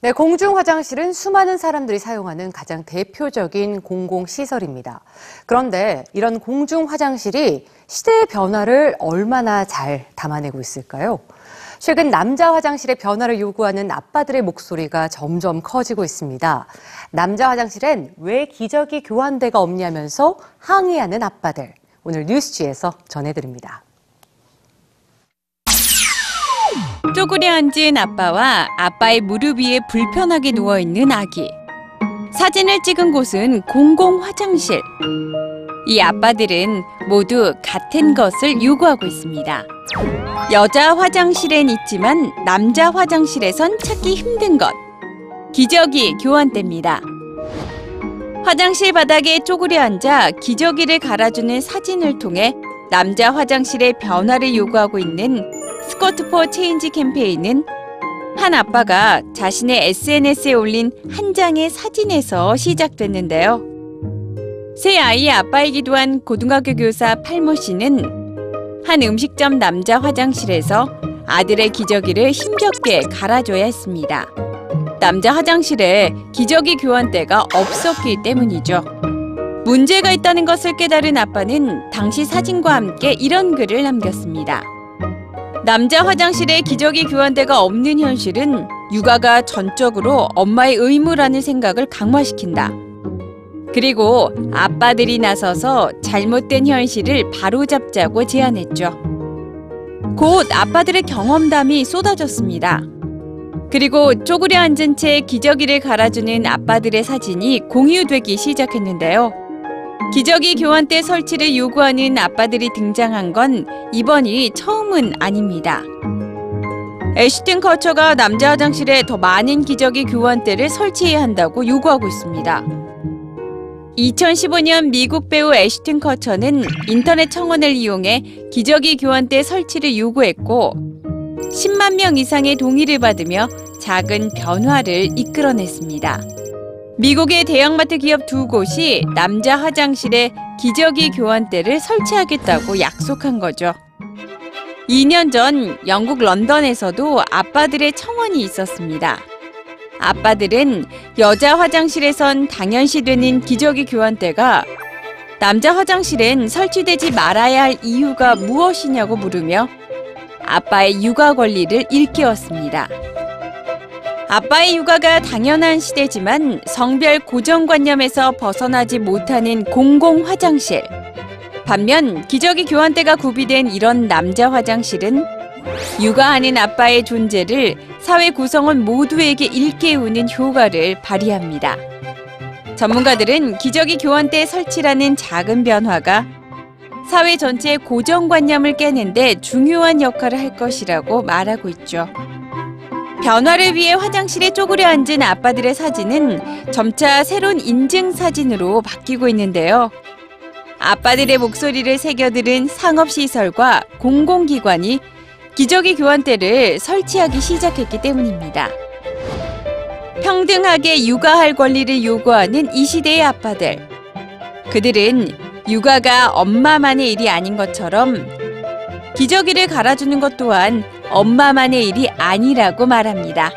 네, 공중 화장실은 수많은 사람들이 사용하는 가장 대표적인 공공시설입니다. 그런데 이런 공중 화장실이 시대의 변화를 얼마나 잘 담아내고 있을까요? 최근 남자 화장실의 변화를 요구하는 아빠들의 목소리가 점점 커지고 있습니다. 남자 화장실엔 왜 기저귀 교환대가 없냐면서 항의하는 아빠들. 오늘 뉴스지에서 전해드립니다. 쪼그려 앉은 아빠와 아빠의 무릎 위에 불편하게 누워 있는 아기. 사진을 찍은 곳은 공공 화장실. 이 아빠들은 모두 같은 것을 요구하고 있습니다. 여자 화장실엔 있지만 남자 화장실에선 찾기 힘든 것. 기저귀 교환대입니다. 화장실 바닥에 쪼그려 앉아 기저귀를 갈아주는 사진을 통해 남자 화장실의 변화를 요구하고 있는 스쿼트 포 체인지 캠페인은 한 아빠가 자신의 SNS에 올린 한 장의 사진에서 시작됐는데요. 새 아이의 아빠이기도 한 고등학교 교사 팔모 씨는 한 음식점 남자 화장실에서 아들의 기저귀를 힘겹게 갈아줘야 했습니다. 남자 화장실에 기저귀 교환대가 없었기 때문이죠. 문제가 있다는 것을 깨달은 아빠는 당시 사진과 함께 이런 글을 남겼습니다. 남자 화장실에 기저귀 교환대가 없는 현실은 육아가 전적으로 엄마의 의무라는 생각을 강화시킨다. 그리고 아빠들이 나서서 잘못된 현실을 바로잡자고 제안했죠. 곧 아빠들의 경험담이 쏟아졌습니다. 그리고 쪼그려 앉은 채 기저귀를 갈아주는 아빠들의 사진이 공유되기 시작했는데요. 기저귀 교환대 설치를 요구하는 아빠들이 등장한 건 이번이 처음은 아닙니다. 애쉬튼 커처가 남자 화장실에 더 많은 기저귀 교환대를 설치해야 한다고 요구하고 있습니다. 2015년 미국 배우 애쉬튼 커처는 인터넷 청원을 이용해 기저귀 교환대 설치를 요구했고 10만 명 이상의 동의를 받으며 작은 변화를 이끌어냈습니다. 미국의 대형마트 기업 두 곳이 남자 화장실에 기저귀 교환대를 설치하겠다고 약속한 거죠. 2년 전 영국 런던에서도 아빠들의 청원이 있었습니다. 아빠들은 여자 화장실에선 당연시 되는 기저귀 교환대가 남자 화장실엔 설치되지 말아야 할 이유가 무엇이냐고 물으며 아빠의 육아 권리를 일깨웠습니다. 아빠의 육아가 당연한 시대지만 성별 고정관념에서 벗어나지 못하는 공공 화장실. 반면 기저귀 교환대가 구비된 이런 남자 화장실은 육아하는 아빠의 존재를 사회 구성원 모두에게 일깨우는 효과를 발휘합니다. 전문가들은 기저귀 교환대 설치라는 작은 변화가 사회 전체의 고정관념을 깨는데 중요한 역할을 할 것이라고 말하고 있죠. 변화를 위해 화장실에 쪼그려 앉은 아빠들의 사진은 점차 새로운 인증 사진으로 바뀌고 있는데요. 아빠들의 목소리를 새겨 들은 상업시설과 공공기관이 기저귀 교환대를 설치하기 시작했기 때문입니다. 평등하게 육아할 권리를 요구하는 이 시대의 아빠들. 그들은 육아가 엄마만의 일이 아닌 것처럼 기저귀를 갈아주는 것 또한 엄마만의 일이 아니라고 말합니다.